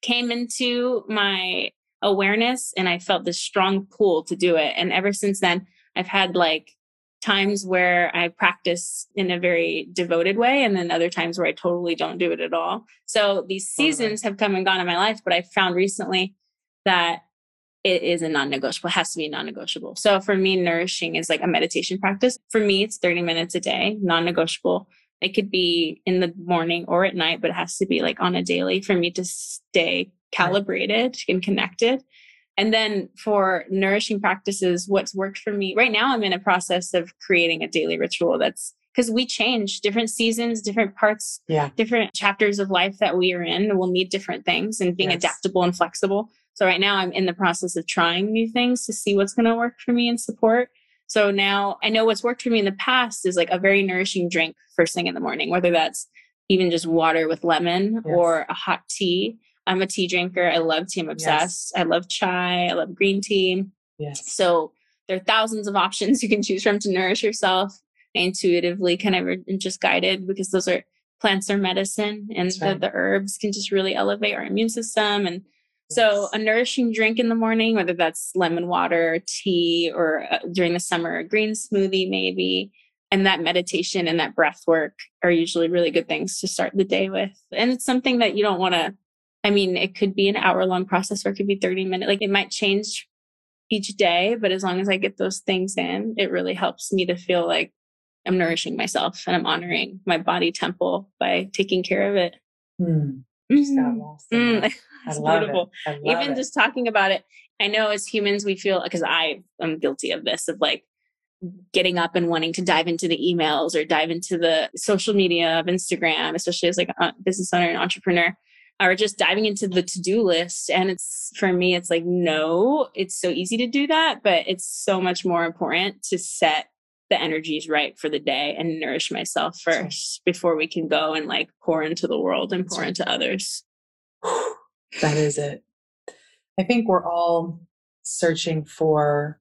came into my awareness and I felt this strong pull to do it. And ever since then, I've had like times where I practice in a very devoted way, and then other times where I totally don't do it at all. So these seasons have come and gone in my life, but I found recently that it is a non negotiable, it has to be non negotiable. So for me, nourishing is like a meditation practice. For me, it's 30 minutes a day, non negotiable. It could be in the morning or at night, but it has to be like on a daily for me to stay calibrated and connected. And then for nourishing practices, what's worked for me right now, I'm in a process of creating a daily ritual that's because we change different seasons, different parts, yeah. different chapters of life that we are in will need different things and being yes. adaptable and flexible. So right now I'm in the process of trying new things to see what's going to work for me and support. So now I know what's worked for me in the past is like a very nourishing drink first thing in the morning, whether that's even just water with lemon yes. or a hot tea. I'm a tea drinker. I love tea. I'm obsessed. Yes. I love chai. I love green tea. Yes. So there are thousands of options you can choose from to nourish yourself intuitively kind of just guided because those are plants are medicine and the, right. the, herbs can just really elevate our immune system and so a nourishing drink in the morning whether that's lemon water tea or uh, during the summer a green smoothie maybe and that meditation and that breath work are usually really good things to start the day with and it's something that you don't want to i mean it could be an hour long process or it could be 30 minutes like it might change each day but as long as i get those things in it really helps me to feel like I'm nourishing myself and I'm honoring my body temple by taking care of it. Mm. Mm. It's beautiful. It. Even it. just talking about it, I know as humans we feel because I am guilty of this of like getting up and wanting to dive into the emails or dive into the social media of Instagram, especially as like a business owner and entrepreneur, or just diving into the to-do list. And it's for me, it's like, no, it's so easy to do that, but it's so much more important to set the energy is right for the day and nourish myself first before we can go and like pour into the world and pour into others. That is it. I think we're all searching for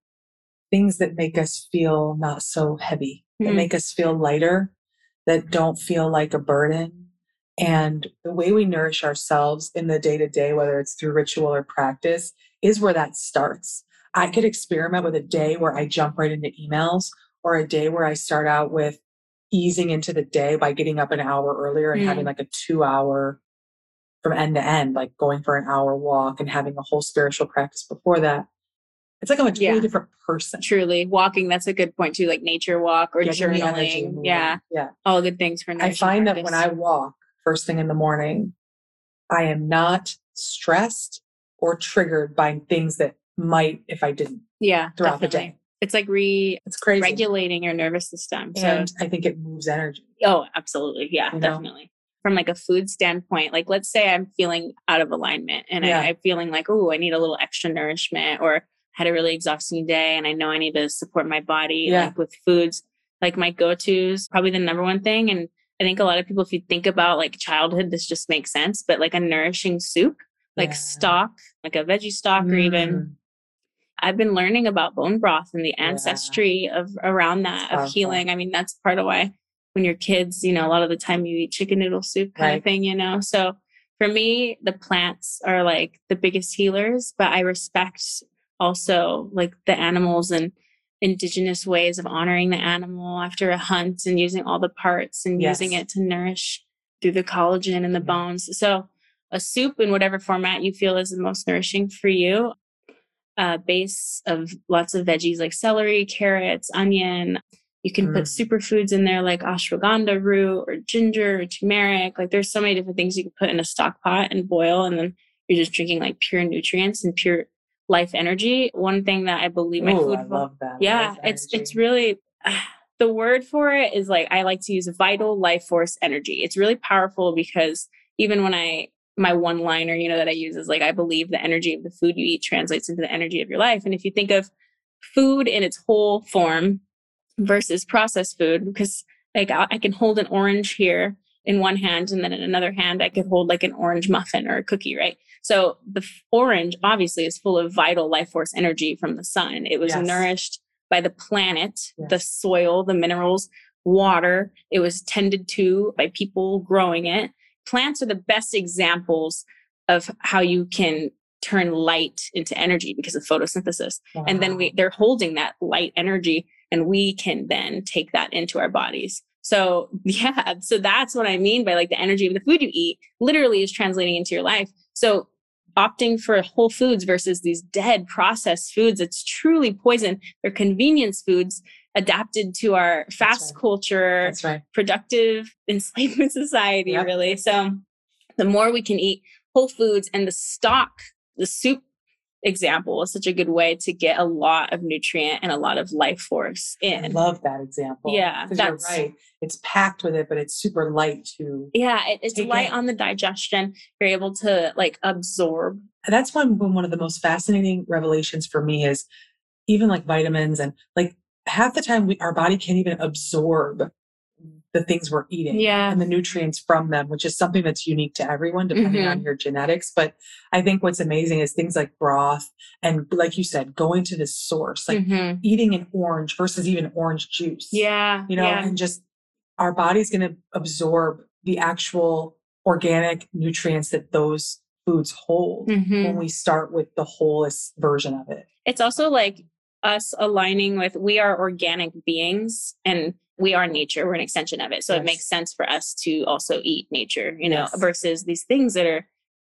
things that make us feel not so heavy, that mm-hmm. make us feel lighter, that don't feel like a burden. And the way we nourish ourselves in the day to day, whether it's through ritual or practice, is where that starts. I could experiment with a day where I jump right into emails or a day where I start out with easing into the day by getting up an hour earlier and mm. having like a two hour from end to end, like going for an hour walk and having a whole spiritual practice before that. It's like I'm a totally yeah. different person. Truly. Walking, that's a good point too, like nature walk or Getting journaling. Yeah. Yeah. All good things for nature. I find practice. that when I walk first thing in the morning, I am not stressed or triggered by things that might if I didn't. Yeah. Throughout definitely. the day it's like re it's crazy regulating your nervous system. And so, I think it moves energy. Oh, absolutely. Yeah, you definitely. Know? From like a food standpoint, like let's say I'm feeling out of alignment and yeah. I, I'm feeling like, oh, I need a little extra nourishment or had a really exhausting day and I know I need to support my body yeah. like with foods. Like my go-tos, probably the number one thing. And I think a lot of people, if you think about like childhood, this just makes sense. But like a nourishing soup, like yeah. stock, like a veggie stock, mm. or even mm. I've been learning about bone broth and the ancestry yeah. of around that of healing. I mean, that's part of why when you're kids, you know, a lot of the time you eat chicken noodle soup kind right. of thing, you know. So for me, the plants are like the biggest healers, but I respect also like the animals and indigenous ways of honoring the animal after a hunt and using all the parts and yes. using it to nourish through the collagen and the bones. So a soup in whatever format you feel is the most nourishing for you uh, base of lots of veggies like celery, carrots, onion. You can mm. put superfoods in there like ashwagandha root or ginger or turmeric. Like there's so many different things you can put in a stock pot and boil, and then you're just drinking like pure nutrients and pure life energy. One thing that I believe my Ooh, food, I love that. yeah, it's it's really. Uh, the word for it is like I like to use vital life force energy. It's really powerful because even when I my one liner, you know, that I use is like, I believe the energy of the food you eat translates into the energy of your life. And if you think of food in its whole form versus processed food, because like I, I can hold an orange here in one hand, and then in another hand, I could hold like an orange muffin or a cookie, right? So the f- orange obviously is full of vital life force energy from the sun. It was yes. nourished by the planet, yes. the soil, the minerals, water. It was tended to by people growing it plants are the best examples of how you can turn light into energy because of photosynthesis. Wow. And then we they're holding that light energy and we can then take that into our bodies. So yeah, so that's what I mean by like the energy of the food you eat literally is translating into your life. So opting for whole foods versus these dead processed foods, it's truly poison. They're convenience foods adapted to our fast right. culture, That's right. productive enslavement society, yep. really. So the more we can eat whole foods and the stock, the soup example is such a good way to get a lot of nutrient and a lot of life force in. I love that example. Yeah, that's you're right. It's packed with it, but it's super light too. Yeah, it, it's light in. on the digestion. You're able to like absorb. That's one one of the most fascinating revelations for me is even like vitamins and like half the time we our body can't even absorb the things we're eating yeah. and the nutrients from them, which is something that's unique to everyone depending mm-hmm. on your genetics. But I think what's amazing is things like broth and like you said, going to the source, like mm-hmm. eating an orange versus even orange juice. Yeah. You know, yeah. and just our body's going to absorb the actual organic nutrients that those foods hold mm-hmm. when we start with the wholest version of it. It's also like us aligning with we are organic beings and we are nature we're an extension of it so yes. it makes sense for us to also eat nature you know yes. versus these things that are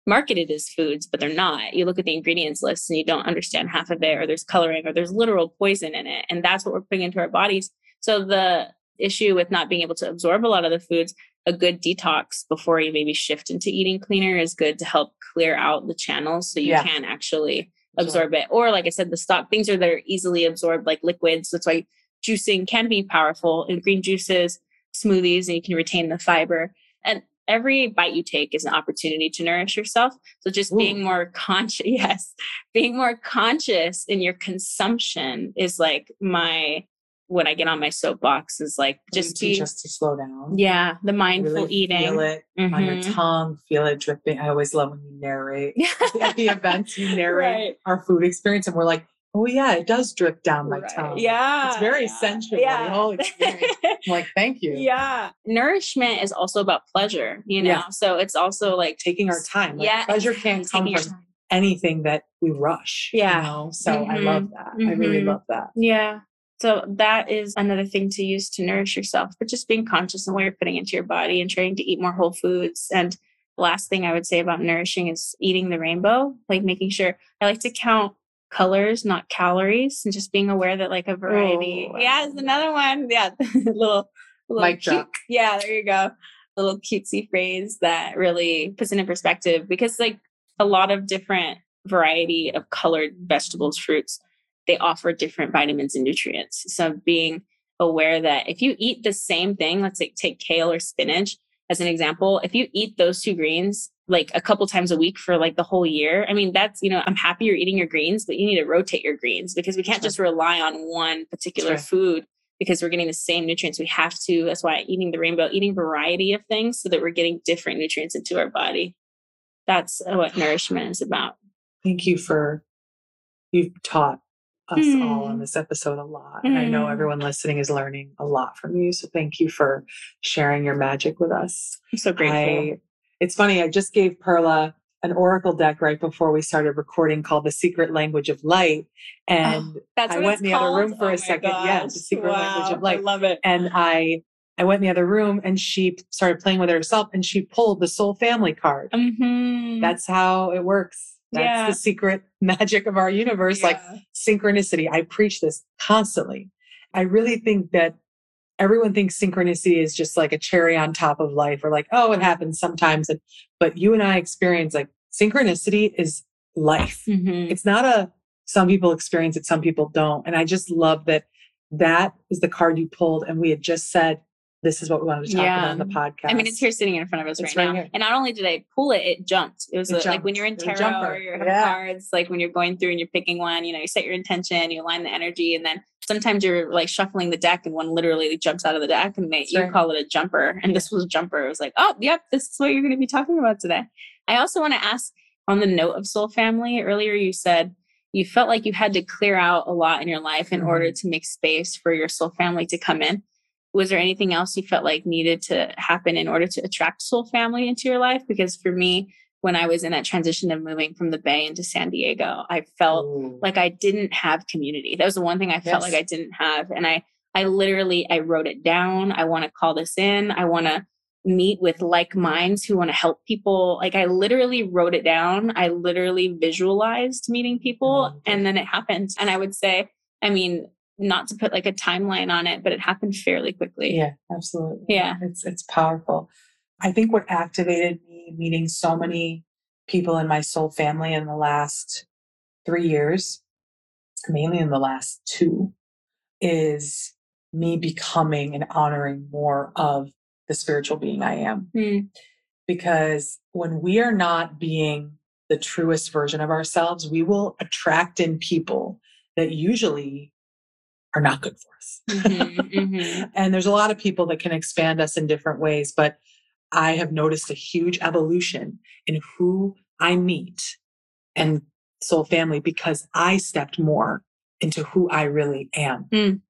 marketed as foods but they're not you look at the ingredients list and you don't understand half of it or there's coloring or there's literal poison in it and that's what we're putting into our bodies so the issue with not being able to absorb a lot of the foods a good detox before you maybe shift into eating cleaner is good to help clear out the channels so you yeah. can actually absorb sure. it or like i said the stock things are that are easily absorbed like liquids that's why juicing can be powerful in green juices, smoothies, and you can retain the fiber. And every bite you take is an opportunity to nourish yourself. So just Ooh. being more conscious, yes, being more conscious in your consumption is like my when I get on my soapbox is like just be, just to slow down. Yeah, the mindful really eating. Feel it mm-hmm. on your mm-hmm. tongue. Feel it dripping. I always love when you narrate at the events. You narrate right. our food experience, and we're like, Oh yeah, it does drip down my right. tongue. Yeah. It's very yeah. sensual. Yeah. The whole experience. like, thank you. Yeah. Nourishment is also about pleasure, you know. Yeah. So it's also like taking our time. Like, yeah. Pleasure can't come from anything that we rush. Yeah. You know? So mm-hmm. I love that. Mm-hmm. I really mm-hmm. love that. Yeah. So that is another thing to use to nourish yourself, but just being conscious of what you're putting into your body and trying to eat more whole foods. And last thing I would say about nourishing is eating the rainbow, like making sure I like to count colors, not calories, and just being aware that like a variety. Oh, yeah, is another one. Yeah, little, little mic drop. Yeah, there you go. A little cutesy phrase that really puts it in perspective because like a lot of different variety of colored vegetables, fruits, they offer different vitamins and nutrients. So being aware that if you eat the same thing, let's say take kale or spinach as an example, if you eat those two greens like a couple times a week for like the whole year. I mean, that's, you know, I'm happy you're eating your greens, but you need to rotate your greens because we can't just rely on one particular food because we're getting the same nutrients. We have to, that's why eating the rainbow, eating variety of things so that we're getting different nutrients into our body. That's what nourishment is about. Thank you for, you've taught us mm. all on hmm. this episode a lot. Mm. And I know hmm. everyone listening is learning a lot from you. So thank you for sharing your magic with us. I'm so grateful. I it's funny, I just gave Perla an oracle deck right before we started recording called The Secret Language of Light. And oh, I went in the called? other room for oh a second. Gosh. Yeah, The Secret wow. Language of Light. I love it. And I I went in the other room and she started playing with herself and she pulled the soul family card. Mm-hmm. That's how it works. That's yeah. the secret magic of our universe, yeah. like synchronicity. I preach this constantly. I really think that everyone thinks synchronicity is just like a cherry on top of life or like, oh, it happens sometimes. And, but you and I experience like synchronicity is life. Mm-hmm. It's not a, some people experience it, some people don't. And I just love that that is the card you pulled. And we had just said, this is what we wanted to talk yeah. about on the podcast. I mean, it's here sitting in front of us right, right, now. And not only did I pull it, it jumped. It was it a, jumped. like when you're in tarot or you're yeah. cards, like when you're going through and you're picking one, you know, you set your intention, you align the energy, and then sometimes you're like shuffling the deck and one literally jumps out of the deck and they, you call it a jumper. And this was a jumper. It was like, oh, yep, this is what you're going to be talking about today. I also want to ask on the note of soul family, earlier you said you felt like you had to clear out a lot in your life in mm-hmm. order to make space for your soul family to come in. Was there anything else you felt like needed to happen in order to attract soul family into your life? Because for me, when I was in that transition of moving from the Bay into San Diego, I felt Ooh. like I didn't have community. That was the one thing I yes. felt like I didn't have. And I, I literally, I wrote it down. I want to call this in. I want to meet with like minds who want to help people. Like I literally wrote it down. I literally visualized meeting people mm-hmm. and then it happened. And I would say, I mean, not to put like a timeline on it, but it happened fairly quickly. Yeah, absolutely. Yeah. It's it's powerful. I think what activated me meeting so many people in my soul family in the last three years, mainly in the last two, is me becoming and honoring more of the spiritual being I am. Mm. Because when we are not being the truest version of ourselves, we will attract in people that usually are not good for us. Mm-hmm, mm-hmm. and there's a lot of people that can expand us in different ways, but I have noticed a huge evolution in who I meet and soul family because I stepped more into who I really am. Mm.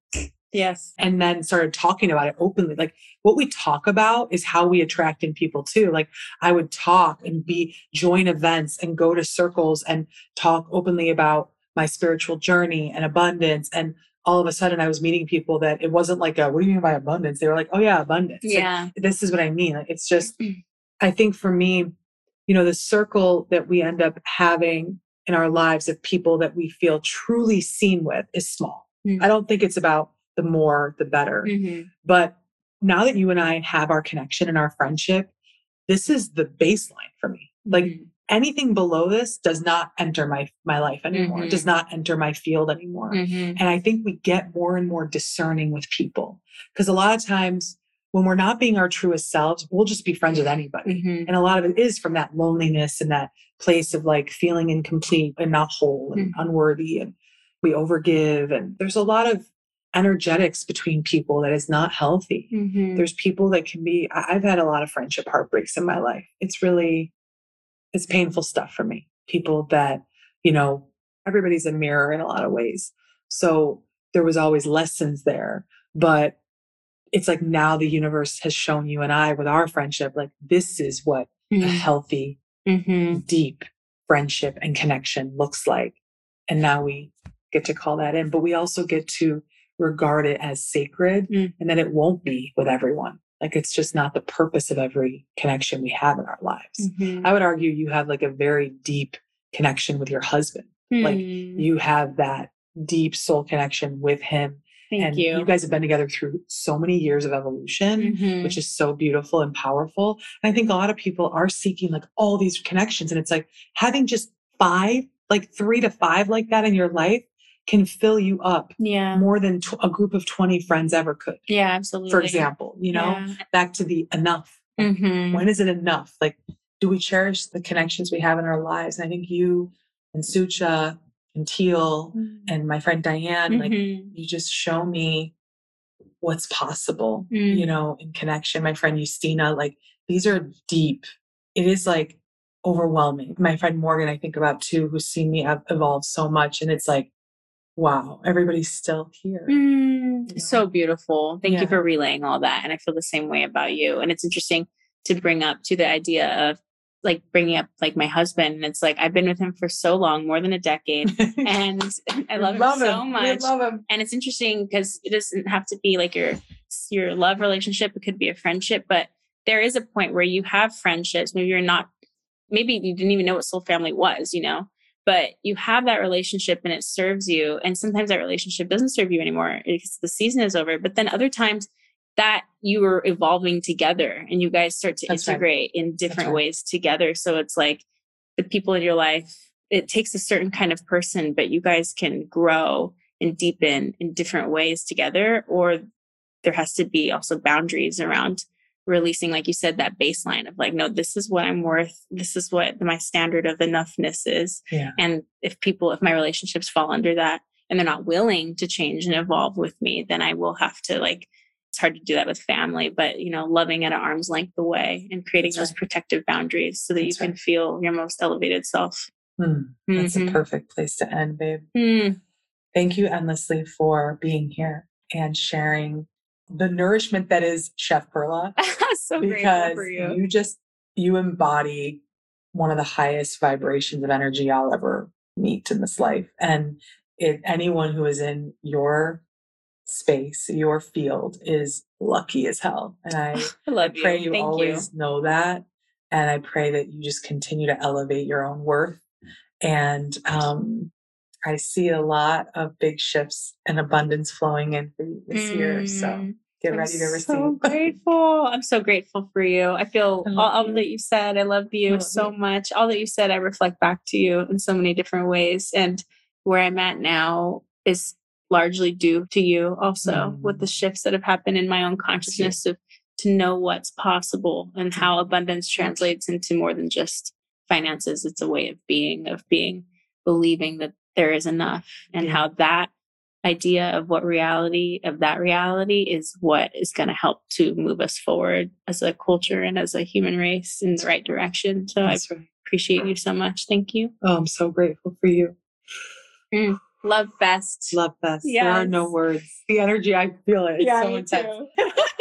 Yes. And then started talking about it openly. Like what we talk about is how we attract in people too. Like I would talk and be join events and go to circles and talk openly about my spiritual journey and abundance. And all of a sudden I was meeting people that it wasn't like a, what do you mean by abundance? They were like, oh yeah, abundance. Yeah. Like, this is what I mean. Like, it's just, I think for me, you know, the circle that we end up having in our lives of people that we feel truly seen with is small. Mm-hmm. I don't think it's about the more, the better. Mm-hmm. But now that you and I have our connection and our friendship, this is the baseline for me. Like mm-hmm. Anything below this does not enter my my life anymore. Does mm-hmm. not enter my field anymore. Mm-hmm. And I think we get more and more discerning with people because a lot of times when we're not being our truest selves, we'll just be friends with anybody. Mm-hmm. And a lot of it is from that loneliness and that place of like feeling incomplete and not whole and mm-hmm. unworthy. And we overgive. And there's a lot of energetics between people that is not healthy. Mm-hmm. There's people that can be, I've had a lot of friendship heartbreaks in my life. It's really, it's painful stuff for me. People that, you know, everybody's a mirror in a lot of ways. So there was always lessons there. But it's like now the universe has shown you and I with our friendship, like this is what mm-hmm. a healthy, mm-hmm. deep friendship and connection looks like. And now we get to call that in, but we also get to regard it as sacred mm. and that it won't be with everyone. Like it's just not the purpose of every connection we have in our lives. Mm-hmm. I would argue you have like a very deep connection with your husband. Mm. Like you have that deep soul connection with him Thank and you. You guys have been together through so many years of evolution, mm-hmm. which is so beautiful and powerful. And I think a lot of people are seeking like all these connections. And it's like having just five, like three to five like that in your life can fill you up yeah. more than tw- a group of 20 friends ever could. Yeah, absolutely. For example, you know, yeah. back to the enough. Mm-hmm. When is it enough? Like, do we cherish the connections we have in our lives? And I think you and Sucha and Teal mm-hmm. and my friend Diane, like mm-hmm. you just show me what's possible, you mm. know, in connection. My friend Justina, like these are deep. It is like overwhelming. My friend Morgan, I think about too, who's seen me evolve so much. And it's like, wow, everybody's still here. Mm, you know? So beautiful. Thank yeah. you for relaying all that. And I feel the same way about you. And it's interesting to bring up to the idea of like bringing up like my husband and it's like I've been with him for so long, more than a decade, and I love, love him, him so much. love him. And it's interesting because it doesn't have to be like your your love relationship. It could be a friendship, but there is a point where you have friendships. Maybe you're not. Maybe you didn't even know what soul family was. You know, but you have that relationship and it serves you. And sometimes that relationship doesn't serve you anymore because the season is over. But then other times that you were evolving together and you guys start to That's integrate right. in different right. ways together. So it's like the people in your life, it takes a certain kind of person, but you guys can grow and deepen in different ways together. Or there has to be also boundaries around releasing, like you said, that baseline of like, no, this is what I'm worth. This is what my standard of enoughness is. Yeah. And if people, if my relationships fall under that and they're not willing to change and evolve with me, then I will have to like it's hard to do that with family, but you know, loving at an arm's length away and creating That's those right. protective boundaries so that That's you can right. feel your most elevated self. Mm, that's mm-hmm. a perfect place to end, babe. Mm. Thank you endlessly for being here and sharing the nourishment that is Chef Perla. so because you. you just you embody one of the highest vibrations of energy I'll ever meet in this life. And if anyone who is in your space, your field is lucky as hell. And I, I, pray you, you always you. know that. And I pray that you just continue to elevate your own worth. And um, I see a lot of big shifts and abundance flowing in for you this mm. year. So mm. Get I'm ready to receive. So grateful. I'm so grateful for you. I feel I all, all you. that you said. I love you love so you. much. All that you said, I reflect back to you in so many different ways. And where I'm at now is largely due to you also with the Mm. shifts that have happened in my own consciousness of to know what's possible and how abundance translates into more than just finances. It's a way of being, of being, believing that there is enough and Yeah. how that idea of what reality of that reality is what is going to help to move us forward as a culture and as a human race in the right direction. So I right. appreciate you so much. Thank you. Oh, I'm so grateful for you. Mm, love best. Love best. There are no words. The energy, I feel it. It's Yeah, so intense.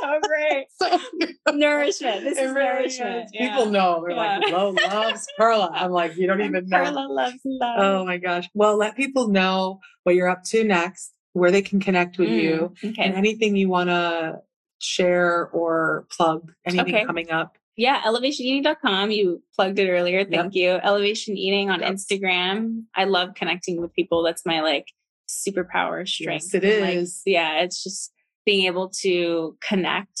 so great. So Nourishment. This It is really nourishment. is. People know. They're like, Yeah. Lo loves Perla. I'm like, you don't even know. Perla loves love. Oh my gosh. Well, let people know what you're up to next, where they can connect with you, Mm, okay. and anything you want to share or plug, anything Okay. coming up. Yeah, elevationeating.com. You plugged it earlier. Thank you. Elevation Eating on Yep. Instagram. I love connecting with people. That's my like superpower strength. it And, like, yeah, it's just being able to connect.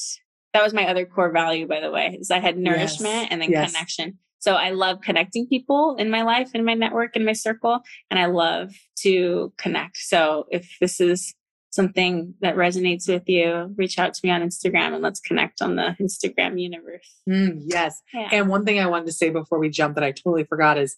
That was my other core value, by the way, is I had nourishment Yes. and then Yes. connection. So I love connecting people in my life, in my network, in my circle, and I love to connect. So if this is something that resonates with you, reach out to me on Instagram and let's connect on the Instagram universe. Mm, yes. Yeah. And one thing I wanted to say before we jump that I totally forgot is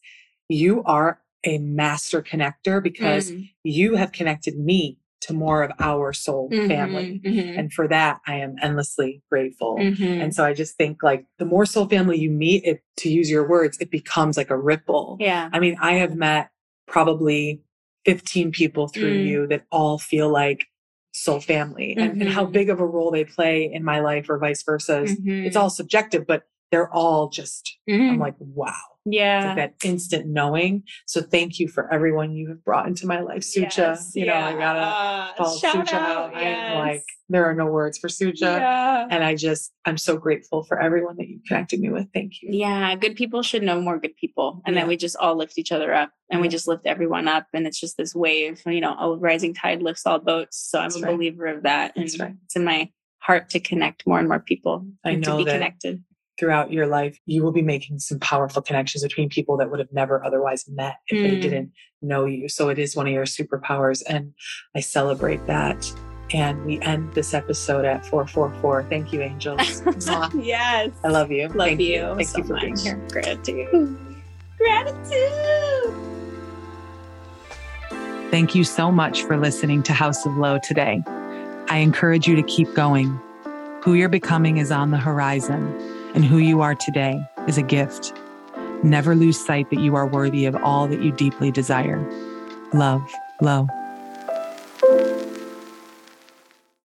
you are a master connector because Mm. you have connected me to more of our soul family. Mhm, mhm, And for that, I am endlessly grateful. mhm. And so I just think like the more soul family you meet, it, to use your words, it becomes like a ripple. yeah. I mean, I have met probably 15 people through Mm. you that all feel like soul family and, and how Mhm. big of a role they play in my life or vice versa. It's all subjective, but they're all just, mhm. I'm like, wow. Yeah. like that instant knowing. So thank you for everyone you have brought into my life. Sucha, Yes, you know, I gotta Uh, call shout Sucha out. I am like, there are no words for Sucha. yeah. And I just, I'm so grateful for everyone that you connected me with. Thank you. Yeah, good people should know more good people. And Yeah. then we just all lift each other up and we just lift everyone up. And it's just this wave, you know, a rising tide lifts all boats. So I'm That's a right. believer of that. And right. it's in my heart to connect more and more people I know to be that connected. Throughout your life, you will be making some powerful connections between people that would have never otherwise met if they Mm. didn't know you. So it is one of your superpowers. And I celebrate that. And we end this episode at 444. Thank you, angels. Yes. I love you. Love Thank you. Thank so you for much. being here. Gratitude. Gratitude. Thank you so much for listening to House of Lo today. I encourage you to keep going. Who you're becoming is on the horizon, and who you are today is a gift. Never lose sight that you are worthy of all that you deeply desire. Love, Lo.